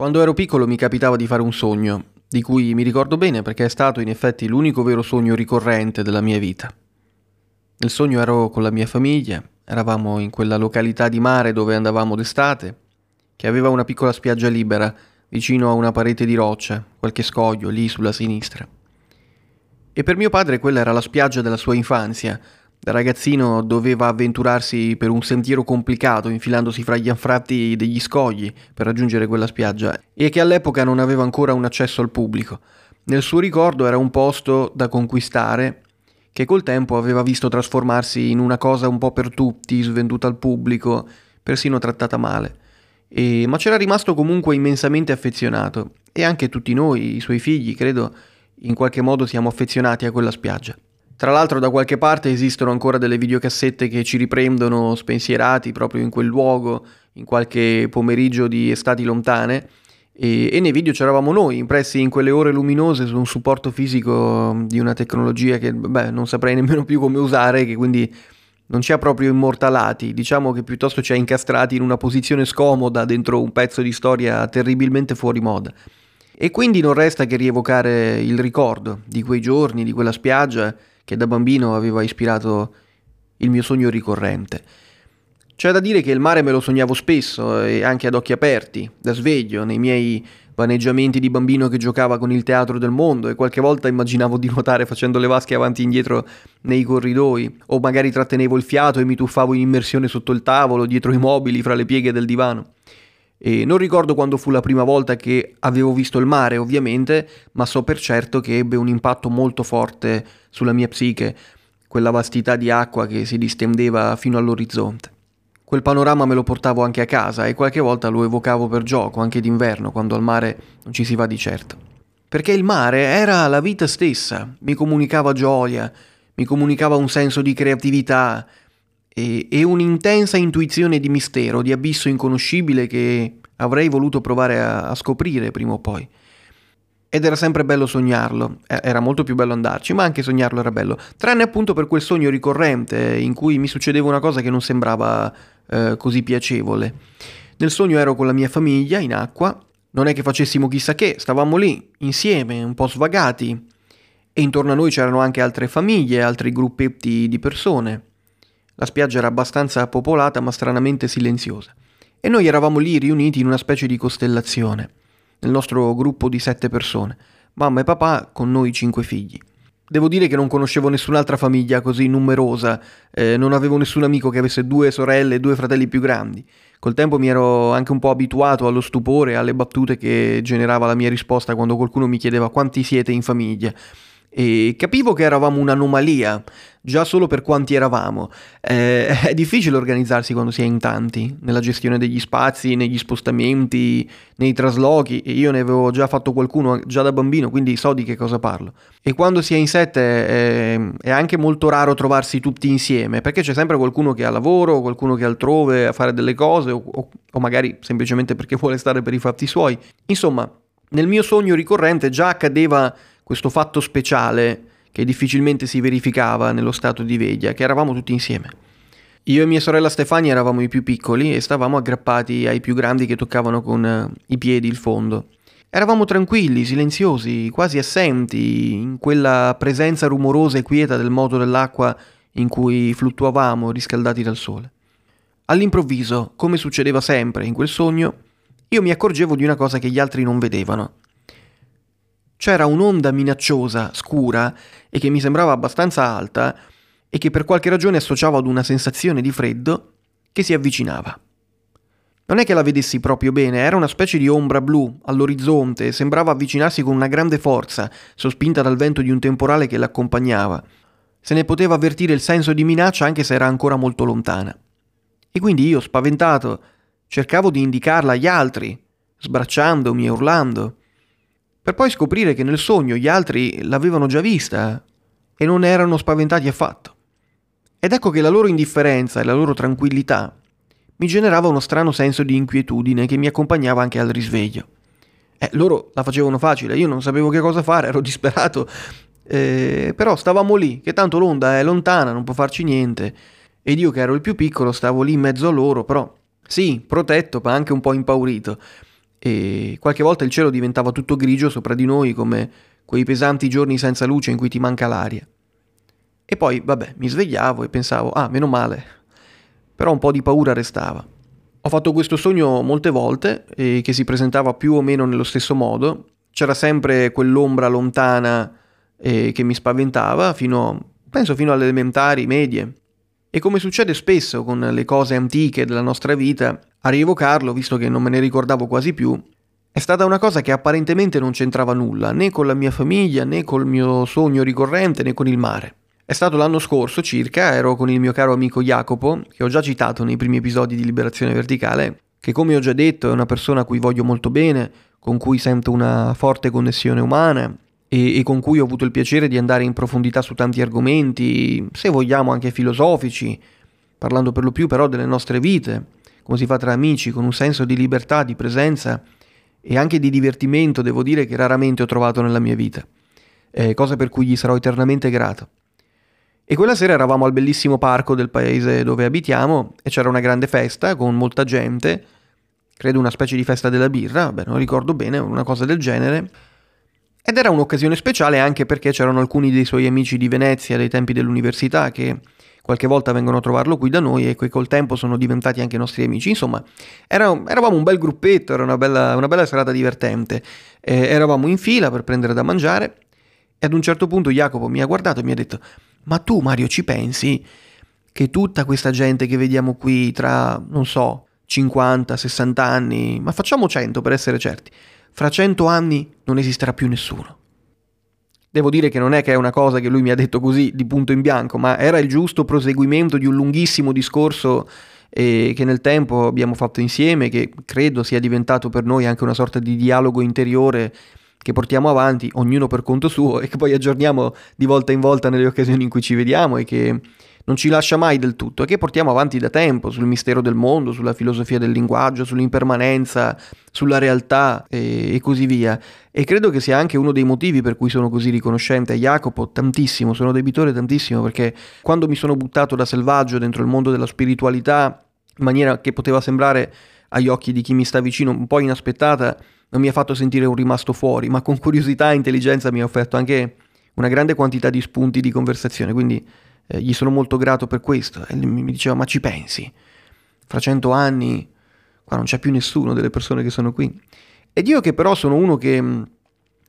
Quando ero piccolo mi capitava di fare un sogno, di cui mi ricordo bene perché è stato in effetti l'unico vero sogno ricorrente della mia vita. Nel sogno ero con la mia famiglia, eravamo in quella località di mare dove andavamo d'estate, che aveva una piccola spiaggia libera vicino a una parete di roccia, qualche scoglio lì sulla sinistra. E per mio padre quella era la spiaggia della sua infanzia, da ragazzino doveva avventurarsi per un sentiero complicato, infilandosi fra gli anfratti degli scogli per raggiungere quella spiaggia, e che all'epoca non aveva ancora un accesso al pubblico. Nel suo ricordo era un posto da conquistare che col tempo aveva visto trasformarsi in una cosa un po' per tutti, svenduta al pubblico, persino trattata male. E, ma c'era rimasto comunque immensamente affezionato, e anche tutti noi, i suoi figli, credo, in qualche modo siamo affezionati a quella spiaggia. Tra l'altro da qualche parte esistono ancora delle videocassette che ci riprendono spensierati proprio in quel luogo, in qualche pomeriggio di estati lontane, e, e nei video c'eravamo noi, impressi in quelle ore luminose su un supporto fisico di una tecnologia che beh, non saprei nemmeno più come usare, che quindi non ci ha proprio immortalati, diciamo che piuttosto ci ha incastrati in una posizione scomoda dentro un pezzo di storia terribilmente fuori moda. E quindi non resta che rievocare il ricordo di quei giorni, di quella spiaggia, che da bambino aveva ispirato il mio sogno ricorrente. C'è da dire che il mare me lo sognavo spesso e anche ad occhi aperti, da sveglio, nei miei vaneggiamenti di bambino che giocava con il teatro del mondo e qualche volta immaginavo di nuotare facendo le vasche avanti e indietro nei corridoi o magari trattenevo il fiato e mi tuffavo in immersione sotto il tavolo, dietro i mobili, fra le pieghe del divano. E non ricordo quando fu la prima volta che avevo visto il mare, ovviamente, ma so per certo che ebbe un impatto molto forte sulla mia psiche, quella vastità di acqua che si distendeva fino all'orizzonte. Quel panorama me lo portavo anche a casa e qualche volta lo evocavo per gioco, anche d'inverno, quando al mare non ci si va di certo. Perché il mare era la vita stessa, mi comunicava gioia, mi comunicava un senso di creatività, e, e un'intensa intuizione di mistero, di abisso inconoscibile che avrei voluto provare a, a scoprire prima o poi. Ed era sempre bello sognarlo, era molto più bello andarci, ma anche sognarlo era bello, tranne appunto per quel sogno ricorrente in cui mi succedeva una cosa che non sembrava eh, così piacevole. Nel sogno ero con la mia famiglia in acqua, non è che facessimo chissà che, stavamo lì, insieme, un po' svagati, e intorno a noi c'erano anche altre famiglie, altri gruppetti di persone. La spiaggia era abbastanza popolata ma stranamente silenziosa. E noi eravamo lì riuniti in una specie di costellazione, nel nostro gruppo di sette persone, mamma e papà con noi cinque figli. Devo dire che non conoscevo nessun'altra famiglia così numerosa, eh, non avevo nessun amico che avesse due sorelle e due fratelli più grandi. Col tempo mi ero anche un po' abituato allo stupore e alle battute che generava la mia risposta quando qualcuno mi chiedeva quanti siete in famiglia e capivo che eravamo un'anomalia, già solo per quanti eravamo. Eh, è difficile organizzarsi quando si è in tanti, nella gestione degli spazi, negli spostamenti, nei traslochi, e io ne avevo già fatto qualcuno già da bambino, quindi so di che cosa parlo. E quando si è in sette è, è anche molto raro trovarsi tutti insieme, perché c'è sempre qualcuno che ha lavoro, qualcuno che è altrove a fare delle cose, o, o, o magari semplicemente perché vuole stare per i fatti suoi. Insomma, nel mio sogno ricorrente già accadeva questo fatto speciale che difficilmente si verificava nello stato di veglia, che eravamo tutti insieme. Io e mia sorella Stefania eravamo i più piccoli e stavamo aggrappati ai più grandi che toccavano con uh, i piedi il fondo. Eravamo tranquilli, silenziosi, quasi assenti, in quella presenza rumorosa e quieta del moto dell'acqua in cui fluttuavamo riscaldati dal sole. All'improvviso, come succedeva sempre in quel sogno, io mi accorgevo di una cosa che gli altri non vedevano. C'era un'onda minacciosa, scura, e che mi sembrava abbastanza alta, e che per qualche ragione associavo ad una sensazione di freddo, che si avvicinava. Non è che la vedessi proprio bene, era una specie di ombra blu all'orizzonte, sembrava avvicinarsi con una grande forza, sospinta dal vento di un temporale che l'accompagnava. Se ne poteva avvertire il senso di minaccia anche se era ancora molto lontana. E quindi io, spaventato, cercavo di indicarla agli altri, sbracciandomi e urlando per poi scoprire che nel sogno gli altri l'avevano già vista e non erano spaventati affatto. Ed ecco che la loro indifferenza e la loro tranquillità mi generava uno strano senso di inquietudine che mi accompagnava anche al risveglio. Eh, loro la facevano facile, io non sapevo che cosa fare, ero disperato, eh, però stavamo lì, che tanto l'onda è lontana, non può farci niente, ed io che ero il più piccolo stavo lì in mezzo a loro, però sì, protetto, ma anche un po' impaurito e qualche volta il cielo diventava tutto grigio sopra di noi come quei pesanti giorni senza luce in cui ti manca l'aria. E poi, vabbè, mi svegliavo e pensavo, ah, meno male. Però un po' di paura restava. Ho fatto questo sogno molte volte, e che si presentava più o meno nello stesso modo. C'era sempre quell'ombra lontana eh, che mi spaventava, fino, penso fino alle elementari, medie. E come succede spesso con le cose antiche della nostra vita, a rievocarlo, visto che non me ne ricordavo quasi più, è stata una cosa che apparentemente non c'entrava nulla, né con la mia famiglia, né col mio sogno ricorrente, né con il mare. È stato l'anno scorso circa, ero con il mio caro amico Jacopo, che ho già citato nei primi episodi di Liberazione Verticale, che come ho già detto è una persona a cui voglio molto bene, con cui sento una forte connessione umana e, e con cui ho avuto il piacere di andare in profondità su tanti argomenti, se vogliamo anche filosofici, parlando per lo più però delle nostre vite come si fa tra amici, con un senso di libertà, di presenza e anche di divertimento, devo dire, che raramente ho trovato nella mia vita, eh, cosa per cui gli sarò eternamente grato. E quella sera eravamo al bellissimo parco del paese dove abitiamo e c'era una grande festa con molta gente, credo una specie di festa della birra, beh non ricordo bene, una cosa del genere. Ed era un'occasione speciale anche perché c'erano alcuni dei suoi amici di Venezia dei tempi dell'università che qualche volta vengono a trovarlo qui da noi e che col tempo sono diventati anche nostri amici. Insomma, era, eravamo un bel gruppetto, era una bella, una bella serata divertente. Eh, eravamo in fila per prendere da mangiare e ad un certo punto Jacopo mi ha guardato e mi ha detto ma tu Mario ci pensi che tutta questa gente che vediamo qui tra, non so, 50, 60 anni, ma facciamo 100 per essere certi, fra 100 anni non esisterà più nessuno. Devo dire che non è che è una cosa che lui mi ha detto così di punto in bianco, ma era il giusto proseguimento di un lunghissimo discorso eh, che nel tempo abbiamo fatto insieme, che credo sia diventato per noi anche una sorta di dialogo interiore che portiamo avanti, ognuno per conto suo, e che poi aggiorniamo di volta in volta nelle occasioni in cui ci vediamo e che non ci lascia mai del tutto e che portiamo avanti da tempo sul mistero del mondo, sulla filosofia del linguaggio, sull'impermanenza, sulla realtà e, e, così via. E credo che sia anche uno dei motivi per cui sono così riconoscente a Jacopo, tantissimo, sono debitore tantissimo perché quando mi sono buttato da selvaggio dentro il mondo della spiritualità in maniera che poteva sembrare agli occhi di chi mi sta vicino un po' inaspettata, non mi ha fatto sentire un rimasto fuori, ma con curiosità e intelligenza mi ha offerto anche una grande quantità di spunti di conversazione, quindi eh, gli sono molto grato per questo. E mi diceva, ma ci pensi? Fra cento anni, qua non c'è più nessuno delle persone che sono qui. Ed io che però sono uno che, mm,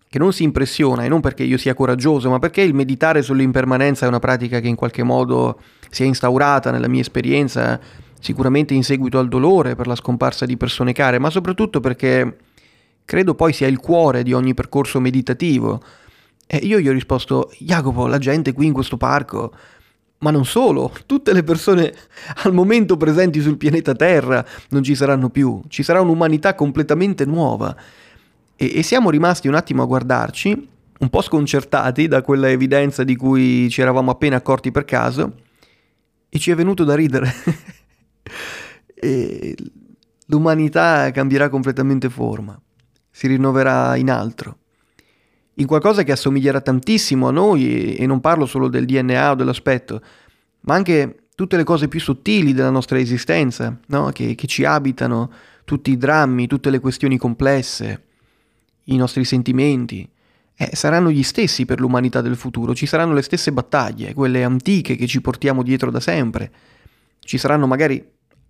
che non si impressiona, e non perché io sia coraggioso, ma perché il meditare sull'impermanenza è una pratica che in qualche modo si è instaurata nella mia esperienza, sicuramente in seguito al dolore per la scomparsa di persone care, ma soprattutto perché credo poi sia il cuore di ogni percorso meditativo. E io gli ho risposto, Jacopo, la gente qui in questo parco ma non solo, tutte le persone al momento presenti sul pianeta Terra non ci saranno più, ci sarà un'umanità completamente nuova. E, e siamo rimasti un attimo a guardarci, un po' sconcertati da quella evidenza di cui ci eravamo appena accorti per caso, e ci è venuto da ridere. l'umanità cambierà completamente forma, si rinnoverà in altro in qualcosa che assomiglierà tantissimo a noi e non parlo solo del DNA o dell'aspetto, ma anche tutte le cose più sottili della nostra esistenza, no? che, che ci abitano, tutti i drammi, tutte le questioni complesse, i nostri sentimenti, eh, saranno gli stessi per l'umanità del futuro, ci saranno le stesse battaglie, quelle antiche che ci portiamo dietro da sempre, ci saranno magari,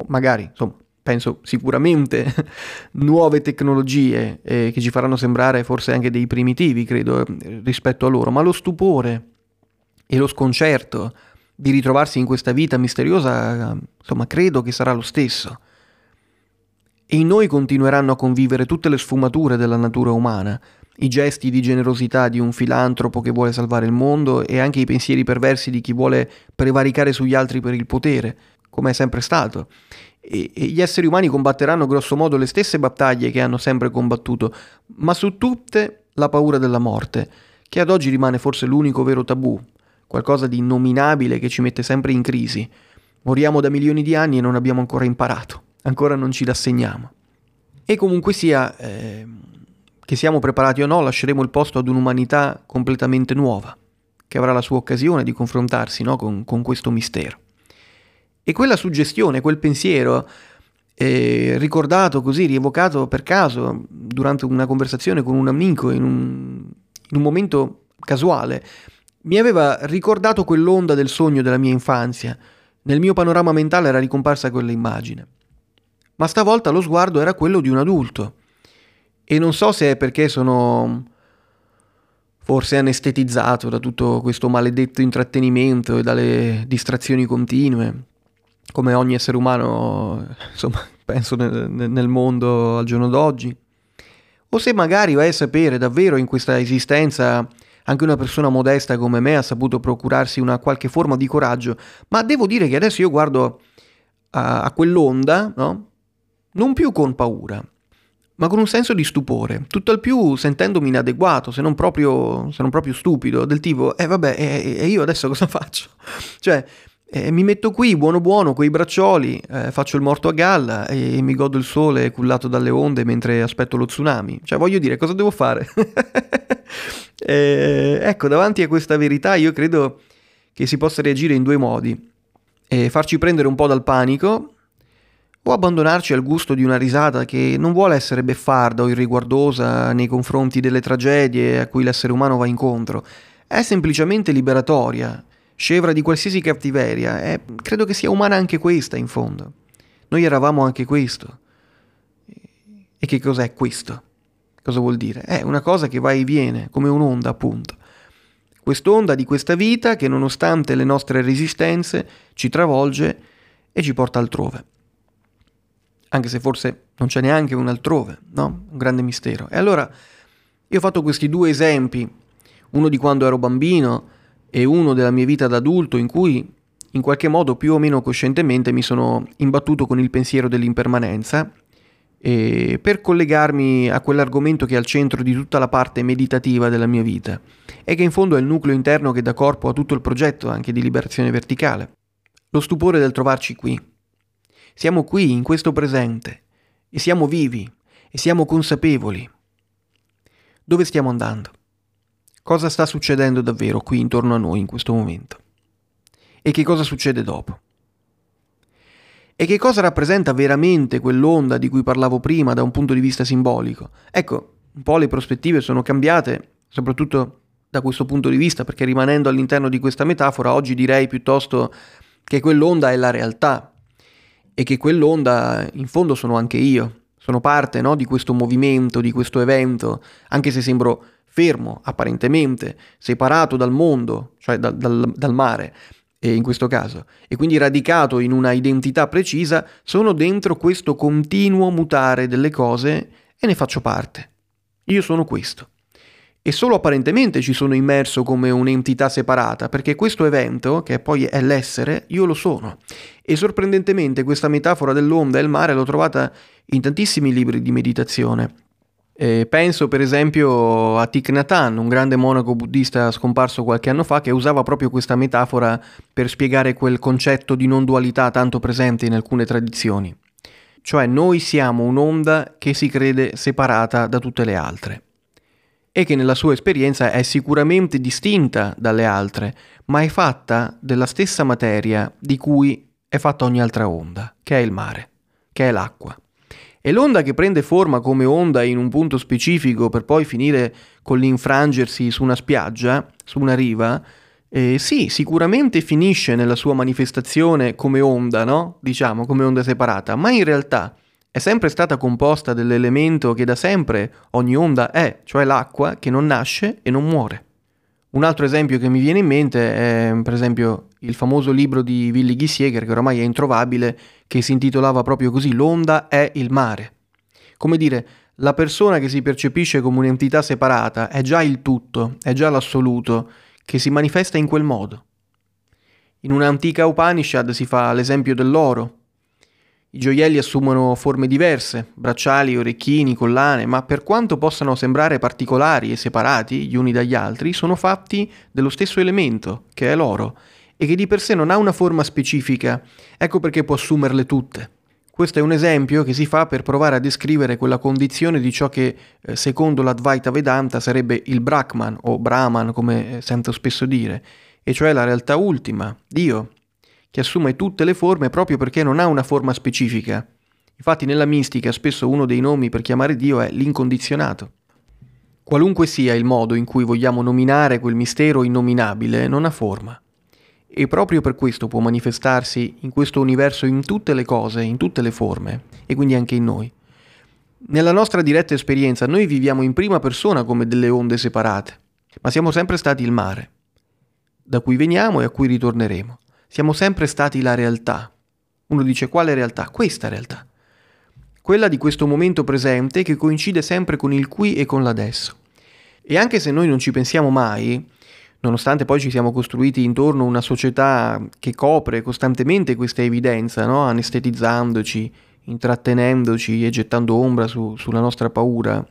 magari, insomma, penso sicuramente nuove tecnologie eh, che ci faranno sembrare forse anche dei primitivi, credo, eh, rispetto a loro, ma lo stupore e lo sconcerto di ritrovarsi in questa vita misteriosa, insomma, credo che sarà lo stesso. E in noi continueranno a convivere tutte le sfumature della natura umana, i gesti di generosità di un filantropo che vuole salvare il mondo e anche i pensieri perversi di chi vuole prevaricare sugli altri per il potere, come è sempre stato e, e gli esseri umani combatteranno grossomodo le stesse battaglie che hanno sempre combattuto, ma su tutte la paura della morte, che ad oggi rimane forse l'unico vero tabù, qualcosa di innominabile che ci mette sempre in crisi. Moriamo da milioni di anni e non abbiamo ancora imparato, ancora non ci rassegniamo. E comunque sia, eh, che siamo preparati o no, lasceremo il posto ad un'umanità completamente nuova, che avrà la sua occasione di confrontarsi no, con, con questo mistero. E quella suggestione, quel pensiero, eh, ricordato così, rievocato per caso durante una conversazione con un amico in un, in un momento casuale, mi aveva ricordato quell'onda del sogno della mia infanzia. Nel mio panorama mentale era ricomparsa quella immagine. Ma stavolta lo sguardo era quello di un adulto. E non so se è perché sono forse anestetizzato da tutto questo maledetto intrattenimento e dalle distrazioni continue, come ogni essere umano, insomma, penso nel, nel mondo al giorno d'oggi. O se magari vai a sapere davvero in questa esistenza anche una persona modesta come me ha saputo procurarsi una qualche forma di coraggio, ma devo dire che adesso io guardo a, a quell'onda, no? Non più con paura, ma con un senso di stupore, tutto al più sentendomi inadeguato, se non proprio, se non proprio stupido, del tipo, eh vabbè, e, e io adesso cosa faccio? cioè, eh, mi metto qui buono buono coi braccioli, eh, faccio il morto a galla e mi godo il sole cullato dalle onde mentre aspetto lo tsunami. Cioè, voglio dire, cosa devo fare? eh, ecco, davanti a questa verità io credo che si possa reagire in due modi. farci prendere un po' dal panico o abbandonarci al gusto di una risata che non vuole essere beffarda o irriguardosa nei confronti delle tragedie a cui l'essere umano va incontro. È semplicemente liberatoria scevra di qualsiasi cattiveria, e credo che sia umana anche questa in fondo. Noi eravamo anche questo. E che cos'è questo? Cosa vuol dire? È una cosa che va e viene, come un'onda appunto. Quest'onda di questa vita che nonostante le nostre resistenze ci travolge e ci porta altrove. Anche se forse non c'è neanche un altrove, no? Un grande mistero. E allora io ho fatto questi due esempi, uno di quando ero bambino e uno della mia vita da adulto in cui in qualche modo più o meno coscientemente mi sono imbattuto con il pensiero dell'impermanenza e per collegarmi a quell'argomento che è al centro di tutta la parte meditativa della mia vita e che in fondo è il nucleo interno che dà corpo a tutto il progetto anche di liberazione verticale. Lo stupore del trovarci qui. Siamo qui, in questo presente, e siamo vivi, e siamo consapevoli. Dove stiamo andando? Cosa sta succedendo davvero qui intorno a noi in questo momento e che cosa succede dopo. E che cosa rappresenta veramente quell'onda di cui parlavo prima da un punto di vista simbolico? Ecco, un po' le prospettive sono cambiate, soprattutto da questo punto di vista, perché rimanendo all'interno di questa metafora, oggi direi piuttosto che quell'onda è la realtà e che quell'onda in fondo sono anche io, sono parte no, di questo movimento, di questo evento, anche se sembro fermo, apparentemente, separato dal mondo, cioè dal, dal, dal mare, in questo caso, e quindi radicato in una identità precisa, sono dentro questo continuo mutare delle cose e ne faccio parte. Io sono questo. E solo apparentemente ci sono immerso come un'entità separata, perché questo evento, che poi è l'essere, io lo sono. E sorprendentemente questa metafora dell'onda e il mare l'ho trovata in tantissimi libri di meditazione. Eh, penso per esempio a Thich Nhat Hanh, un grande monaco buddista scomparso qualche anno fa, che usava proprio questa metafora per spiegare quel concetto di non dualità tanto presente in alcune tradizioni. Cioè noi siamo un'onda che si crede separata da tutte le altre e che nella sua esperienza è sicuramente distinta dalle altre, ma è fatta della stessa materia di cui è fatta ogni altra onda, che è il mare, che è l'acqua. E l'onda che prende forma come onda in un punto specifico per poi finire con l'infrangersi su una spiaggia, su una riva, eh, sì, sicuramente finisce nella sua manifestazione come onda, no? Diciamo, come onda separata, ma in realtà è sempre stata composta dell'elemento che da sempre ogni onda è, cioè l'acqua che non nasce e non muore. Un altro esempio che mi viene in mente è, per esempio, il famoso libro di Willy Gissieger, che ormai è introvabile, che si intitolava proprio così L'onda è il mare. Come dire, la persona che si percepisce come un'entità separata è già il tutto, è già l'assoluto, che si manifesta in quel modo. In un'antica Upanishad si fa l'esempio dell'oro, i gioielli assumono forme diverse, bracciali, orecchini, collane, ma per quanto possano sembrare particolari e separati gli uni dagli altri, sono fatti dello stesso elemento, che è l'oro, e che di per sé non ha una forma specifica, ecco perché può assumerle tutte. Questo è un esempio che si fa per provare a descrivere quella condizione di ciò che, eh, secondo l'Advaita Vedanta, sarebbe il Brahman o Brahman, come eh, sento spesso dire, e cioè la realtà ultima, Dio, che assume tutte le forme proprio perché non ha una forma specifica Infatti nella mistica spesso uno dei nomi per chiamare Dio è l'incondizionato. Qualunque sia il modo in cui vogliamo nominare quel mistero innominabile, non ha forma. E proprio per questo può manifestarsi in questo universo in tutte le cose, in tutte le forme, e quindi anche in noi. Nella nostra diretta esperienza noi viviamo in prima persona come delle onde separate, ma siamo sempre stati il mare, da cui veniamo e a cui ritorneremo. Siamo sempre stati la realtà. Uno dice quale realtà? Questa realtà quella di questo momento presente che coincide sempre con il qui e con l'adesso. E anche se noi non ci pensiamo mai, nonostante poi ci siamo costruiti intorno una società che copre costantemente questa evidenza, no? anestetizzandoci, intrattenendoci e gettando ombra su, sulla nostra paura,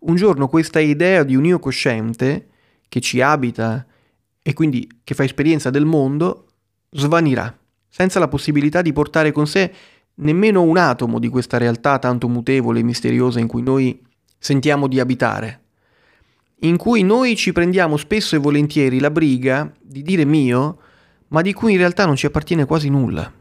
un giorno questa idea di un io cosciente che ci abita e quindi che fa esperienza del mondo svanirà, senza la possibilità di portare con sé nemmeno un atomo di questa realtà tanto mutevole e misteriosa in cui noi sentiamo di abitare, in cui noi ci prendiamo spesso e volentieri la briga di dire mio, ma di cui in realtà non ci appartiene quasi nulla.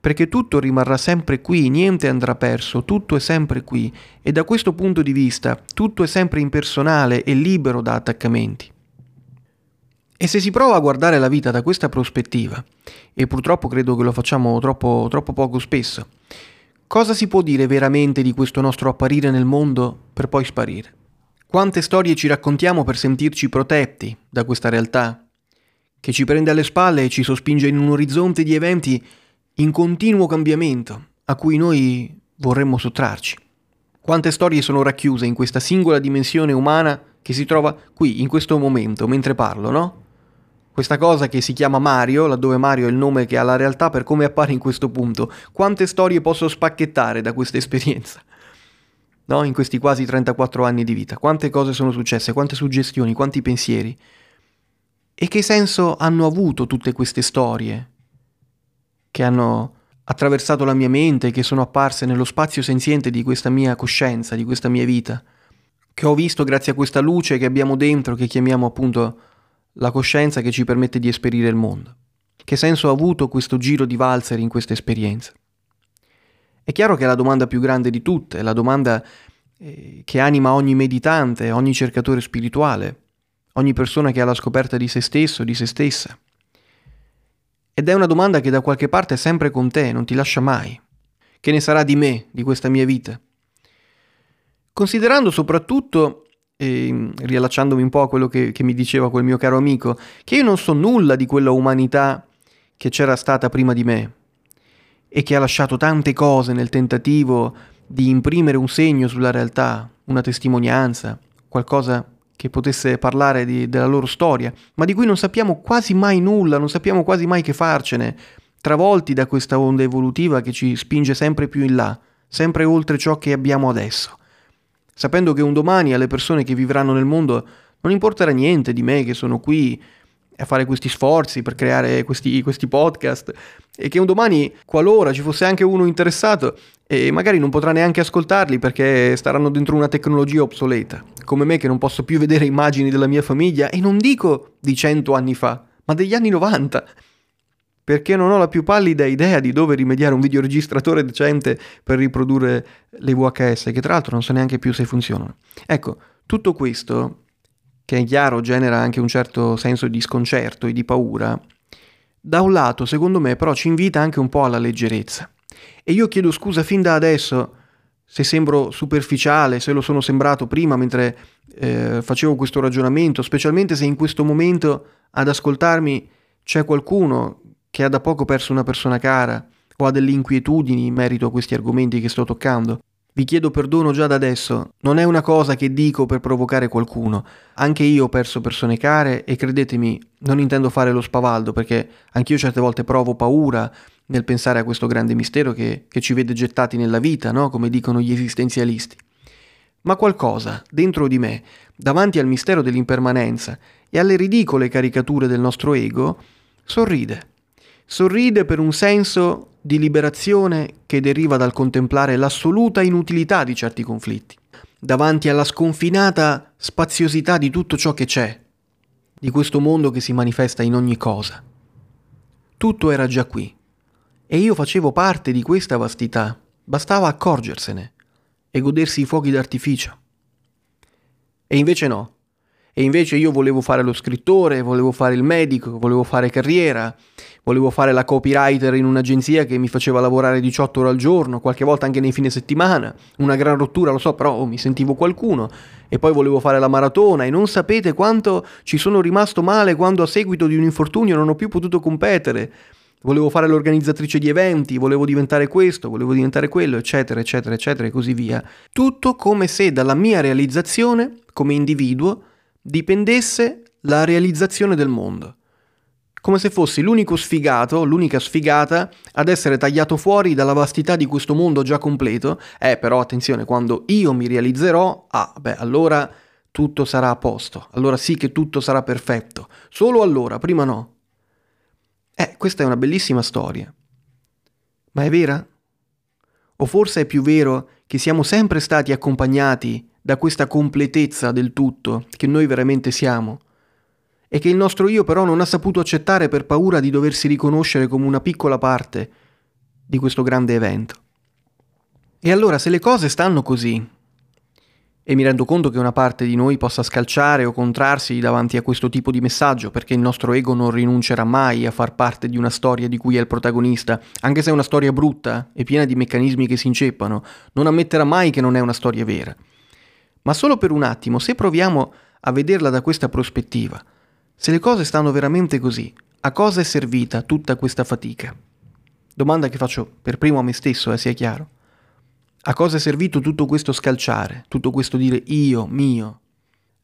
Perché tutto rimarrà sempre qui, niente andrà perso, tutto è sempre qui e da questo punto di vista tutto è sempre impersonale e libero da attaccamenti. E se si prova a guardare la vita da questa prospettiva, e purtroppo credo che lo facciamo troppo, troppo poco spesso, cosa si può dire veramente di questo nostro apparire nel mondo per poi sparire? Quante storie ci raccontiamo per sentirci protetti da questa realtà, che ci prende alle spalle e ci sospinge in un orizzonte di eventi in continuo cambiamento, a cui noi vorremmo sottrarci? Quante storie sono racchiuse in questa singola dimensione umana che si trova qui, in questo momento, mentre parlo, no? Questa cosa che si chiama Mario, laddove Mario è il nome che ha la realtà per come appare in questo punto. Quante storie posso spacchettare da questa esperienza? No, in questi quasi 34 anni di vita. Quante cose sono successe, quante suggestioni, quanti pensieri. E che senso hanno avuto tutte queste storie che hanno attraversato la mia mente, che sono apparse nello spazio senziente di questa mia coscienza, di questa mia vita, che ho visto grazie a questa luce che abbiamo dentro, che chiamiamo appunto la coscienza che ci permette di esperire il mondo. Che senso ha avuto questo giro di valzer in questa esperienza? È chiaro che è la domanda più grande di tutte, la domanda eh, che anima ogni meditante, ogni cercatore spirituale, ogni persona che ha la scoperta di se stesso, di se stessa. Ed è una domanda che da qualche parte è sempre con te, non ti lascia mai. Che ne sarà di me, di questa mia vita? Considerando soprattutto e riallacciandomi un po' a quello che, che, mi diceva quel mio caro amico, che io non so nulla di quella umanità che c'era stata prima di me e che ha lasciato tante cose nel tentativo di imprimere un segno sulla realtà, una testimonianza, qualcosa che potesse parlare di, della loro storia, ma di cui non sappiamo quasi mai nulla, non sappiamo quasi mai che farcene, travolti da questa onda evolutiva che ci spinge sempre più in là, sempre oltre ciò che abbiamo adesso sapendo che un domani alle persone che vivranno nel mondo non importerà niente di me che sono qui a fare questi sforzi per creare questi, questi podcast e che un domani, qualora ci fosse anche uno interessato, e magari non potrà neanche ascoltarli perché staranno dentro una tecnologia obsoleta, come me che non posso più vedere immagini della mia famiglia e non dico di cento anni fa, ma degli anni 90 perché non ho la più pallida idea di dove rimediare un videoregistratore decente per riprodurre le VHS, che tra l'altro non so neanche più se funzionano. Ecco, tutto questo, che è chiaro genera anche un certo senso di sconcerto e di paura, da un lato, secondo me, però ci invita anche un po' alla leggerezza. E io chiedo scusa fin da adesso se sembro superficiale, se lo sono sembrato prima mentre eh, facevo questo ragionamento, specialmente se in questo momento ad ascoltarmi c'è qualcuno che ha da poco perso una persona cara o ha delle inquietudini in merito a questi argomenti che sto toccando, vi chiedo perdono già da adesso, non è una cosa che dico per provocare qualcuno. Anche io ho perso persone care e credetemi, non intendo fare lo spavaldo perché anch'io certe volte provo paura nel pensare a questo grande mistero che, che ci vede gettati nella vita, no? come dicono gli esistenzialisti. Ma qualcosa dentro di me, davanti al mistero dell'impermanenza e alle ridicole caricature del nostro ego, sorride sorride per un senso di liberazione che deriva dal contemplare l'assoluta inutilità di certi conflitti, davanti alla sconfinata spaziosità di tutto ciò che c'è, di questo mondo che si manifesta in ogni cosa. Tutto era già qui e io facevo parte di questa vastità, Bastava accorgersene e godersi i fuochi d'artificio. E invece no. E invece io volevo fare lo scrittore, volevo fare il medico, volevo fare carriera, volevo fare la copywriter in un'agenzia che mi faceva lavorare 18 ore al giorno, qualche volta anche nei fine settimana. Una gran rottura, lo so, però oh, mi sentivo qualcuno. E poi volevo fare la maratona e non sapete quanto ci sono rimasto male quando a seguito di un infortunio non ho più potuto competere. Volevo fare l'organizzatrice di eventi, volevo diventare questo, volevo diventare quello, eccetera, eccetera, eccetera e così via. Tutto come se dalla mia realizzazione come individuo dipendesse la realizzazione del mondo. Come se fossi l'unico sfigato, l'unica sfigata ad essere tagliato fuori dalla vastità di questo mondo già completo. Eh, però attenzione, quando io mi realizzerò, ah, beh, allora tutto sarà a posto. Allora sì che tutto sarà perfetto. Solo allora, prima no. Eh, questa è una bellissima storia. Ma è vera? O forse è più vero che siamo sempre stati accompagnati da questa completezza del tutto che noi veramente siamo e che il nostro io però non ha saputo accettare per paura di doversi riconoscere come una piccola parte di questo grande evento. E allora se le cose stanno così, e mi rendo conto che una parte di noi possa scalciare o contrarsi davanti a questo tipo di messaggio, perché il nostro ego non rinuncerà mai a far parte di una storia di cui è il protagonista, anche se è una storia brutta e piena di meccanismi che si inceppano, non ammetterà mai che non è una storia vera. Ma solo per un attimo, se proviamo a vederla da questa prospettiva, se le cose stanno veramente così, a cosa è servita tutta questa fatica? Domanda che faccio per primo a me stesso, eh, sia chiaro. A cosa è servito tutto questo scalciare, tutto questo dire io, mio?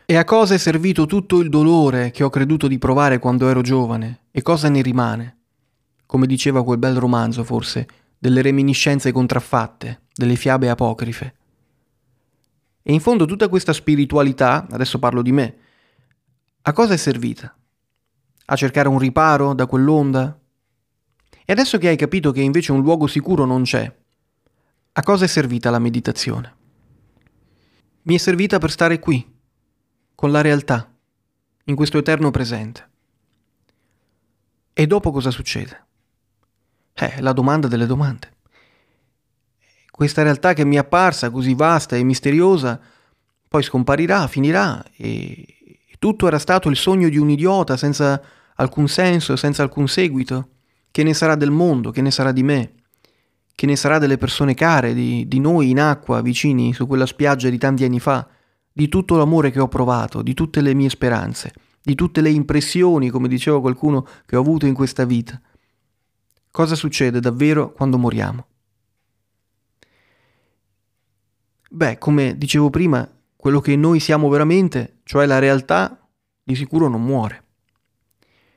E a cosa è servito tutto il dolore che ho creduto di provare quando ero giovane? E cosa ne rimane? Come diceva quel bel romanzo, forse, delle reminiscenze contraffatte, delle fiabe apocrife. E in fondo tutta questa spiritualità, adesso parlo di me, a cosa è servita? A cercare un riparo da quell'onda? E adesso che hai capito che invece un luogo sicuro non c'è, a cosa è servita la meditazione? Mi è servita per stare qui, con la realtà, in questo eterno presente. E dopo cosa succede? Eh, la domanda delle domande. Questa realtà che mi è apparsa così vasta e misteriosa, poi scomparirà, finirà e tutto era stato il sogno di un idiota senza alcun senso, senza alcun seguito. Che ne sarà del mondo, che ne sarà di me, che ne sarà delle persone care, di, di noi in acqua, vicini su quella spiaggia di tanti anni fa, di tutto l'amore che ho provato, di tutte le mie speranze, di tutte le impressioni, come diceva qualcuno, che ho avuto in questa vita. Cosa succede davvero quando moriamo? Beh, come dicevo prima, quello che noi siamo veramente, cioè la realtà, di sicuro non muore.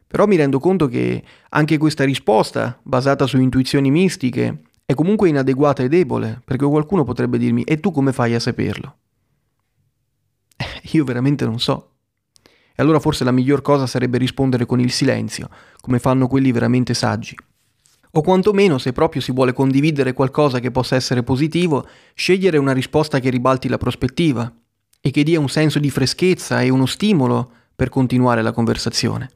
Però mi rendo conto che anche questa risposta, basata su intuizioni mistiche, è comunque inadeguata e debole, perché qualcuno potrebbe dirmi e tu come fai a saperlo? Io veramente non so. E allora forse la miglior cosa sarebbe rispondere con il silenzio, come fanno quelli veramente saggi. O quantomeno, se proprio si vuole condividere qualcosa che possa essere positivo, scegliere una risposta che ribalti la prospettiva e che dia un senso di freschezza e uno stimolo per continuare la conversazione.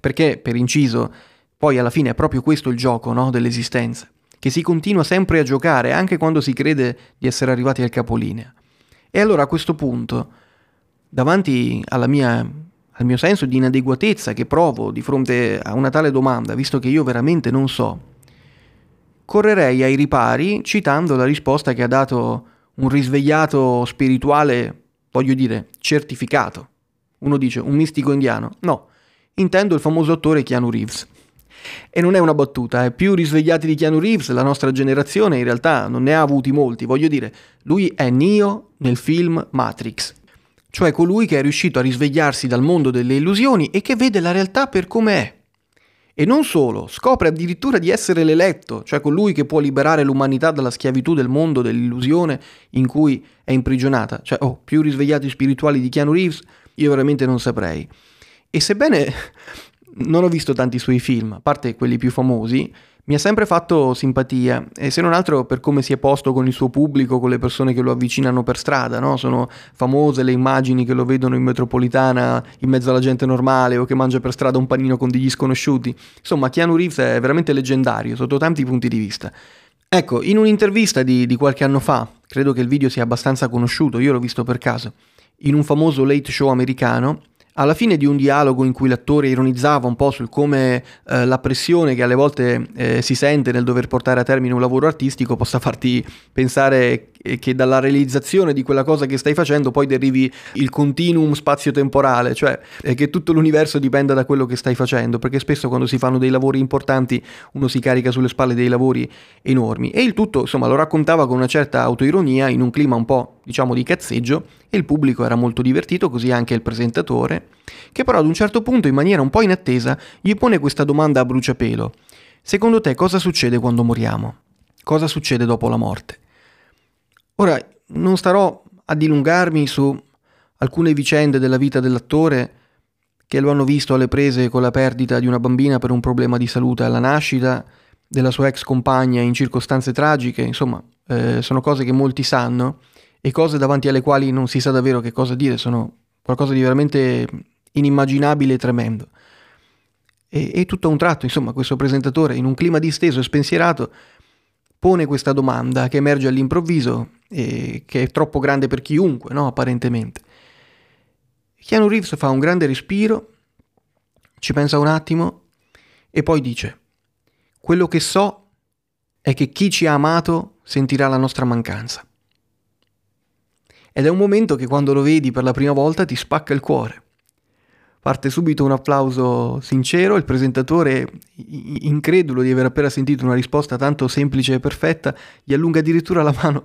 Perché, per inciso, poi alla fine è proprio questo il gioco no, dell'esistenza, che si continua sempre a giocare anche quando si crede di essere arrivati al capolinea. E allora a questo punto, davanti mia, al mio senso di inadeguatezza che provo di fronte a una tale domanda, visto che io veramente non so, correrei ai ripari citando la risposta che ha dato un risvegliato spirituale, voglio dire, certificato. Uno dice un mistico indiano? No, intendo il famoso attore Keanu Reeves. E non è una battuta, è più risvegliati di Keanu Reeves, la nostra generazione in realtà non ne ha avuti molti, voglio dire, lui è Neo nel film Matrix, cioè colui che è riuscito a risvegliarsi dal mondo delle illusioni e che vede la realtà per come è. E non solo, scopre addirittura di essere l'eletto, cioè colui che può liberare l'umanità dalla schiavitù del mondo, dell'illusione in cui è imprigionata. Cioè, oh, più risvegliati spirituali di Keanu Reeves, io veramente non saprei. E sebbene non ho visto tanti suoi film, a parte quelli più famosi, mi ha sempre fatto simpatia e se non altro per come si è posto con il suo pubblico, con le persone che lo avvicinano per strada, no? Sono famose le immagini che lo vedono in metropolitana in mezzo alla gente normale o che mangia per strada un panino con degli sconosciuti. Insomma, Keanu Reeves è veramente leggendario sotto tanti punti di vista. Ecco, in un'intervista di, di qualche anno fa, credo che il video sia abbastanza conosciuto, io l'ho visto per caso, in un famoso late show americano, alla fine di un dialogo in cui l'attore ironizzava un po' sul come eh, la pressione che alle volte eh, si sente nel dover portare a termine un lavoro artistico possa farti pensare che dalla realizzazione di quella cosa che stai facendo poi derivi il continuum spazio-temporale, cioè che tutto l'universo dipenda da quello che stai facendo, perché spesso quando si fanno dei lavori importanti uno si carica sulle spalle dei lavori enormi e il tutto insomma lo raccontava con una certa autoironia in un clima un po' diciamo di cazzeggio e il pubblico era molto divertito, così anche il presentatore, che però ad un certo punto in maniera un po' inattesa gli pone questa domanda a bruciapelo. Secondo te cosa succede quando moriamo? Cosa succede dopo la morte? Ora, non starò a dilungarmi su alcune vicende della vita dell'attore che lo hanno visto alle prese con la perdita di una bambina per un problema di salute alla nascita, della sua ex compagna in circostanze tragiche, insomma, eh, sono cose che molti sanno e cose davanti alle quali non si sa davvero che cosa dire, sono qualcosa di veramente inimmaginabile e tremendo. E, e tutto a un tratto, insomma, questo presentatore, in un clima disteso e spensierato, pone questa domanda che emerge all'improvviso e che è troppo grande per chiunque, no? apparentemente. Keanu Reeves fa un grande respiro, ci pensa un attimo e poi dice, quello che so è che chi ci ha amato sentirà la nostra mancanza. Ed è un momento che quando lo vedi per la prima volta ti spacca il cuore. Parte subito un applauso sincero, il presentatore, incredulo di aver appena sentito una risposta tanto semplice e perfetta, gli allunga addirittura la mano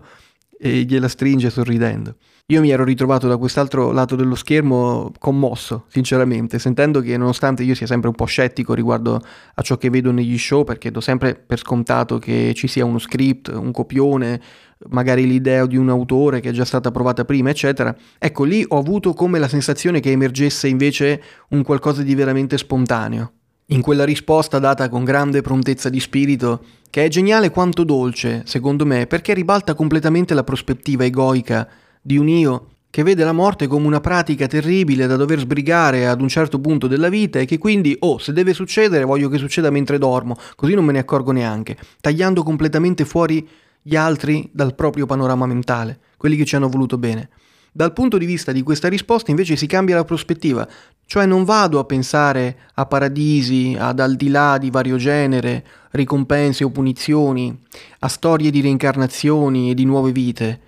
e gliela stringe sorridendo. Io mi ero ritrovato da quest'altro lato dello schermo commosso, sinceramente, sentendo che nonostante io sia sempre un po' scettico riguardo a ciò che vedo negli show, perché do sempre per scontato che ci sia uno script, un copione, magari l'idea di un autore che è già stata provata prima, eccetera. Ecco, lì ho avuto come la sensazione che emergesse invece un qualcosa di veramente spontaneo. In quella risposta data con grande prontezza di spirito, che è geniale quanto dolce, secondo me, perché ribalta completamente la prospettiva egoica di un io che vede la morte come una pratica terribile da dover sbrigare ad un certo punto della vita e che quindi, oh, se deve succedere, voglio che succeda mentre dormo, così non me ne accorgo neanche, tagliando completamente fuori gli altri dal proprio panorama mentale, quelli che ci hanno voluto bene. Dal punto di vista di questa risposta invece si cambia la prospettiva, cioè non vado a pensare a paradisi, ad al di là di vario genere, ricompense o punizioni, a storie di reincarnazioni e di nuove vite,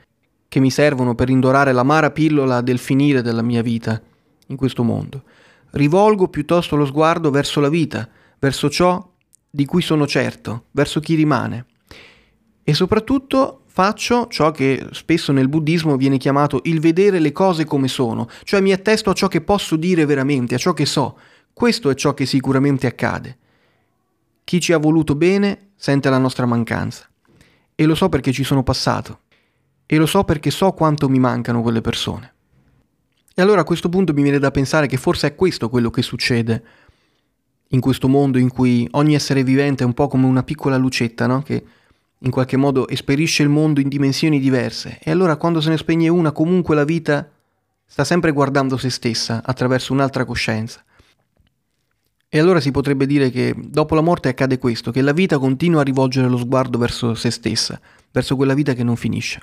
che mi servono per indorare l'amara pillola del finire della mia vita in questo mondo. Rivolgo piuttosto lo sguardo verso la vita, verso ciò di cui sono certo, verso chi rimane. E soprattutto faccio ciò che spesso nel buddismo viene chiamato il vedere le cose come sono, cioè mi attesto a ciò che posso dire veramente, a ciò che so. Questo è ciò che sicuramente accade. Chi ci ha voluto bene sente la nostra mancanza. E lo so perché ci sono passato e lo so perché so quanto mi mancano quelle persone. E allora a questo punto mi viene da pensare che forse è questo quello che succede in questo mondo in cui ogni essere vivente è un po' come una piccola lucetta, no? Che in qualche modo esperisce il mondo in dimensioni diverse. E allora quando se ne spegne una, comunque la vita sta sempre guardando se stessa attraverso un'altra coscienza. E allora si potrebbe dire che dopo la morte accade questo, che la vita continua a rivolgere lo sguardo verso se stessa, verso quella vita che non finisce.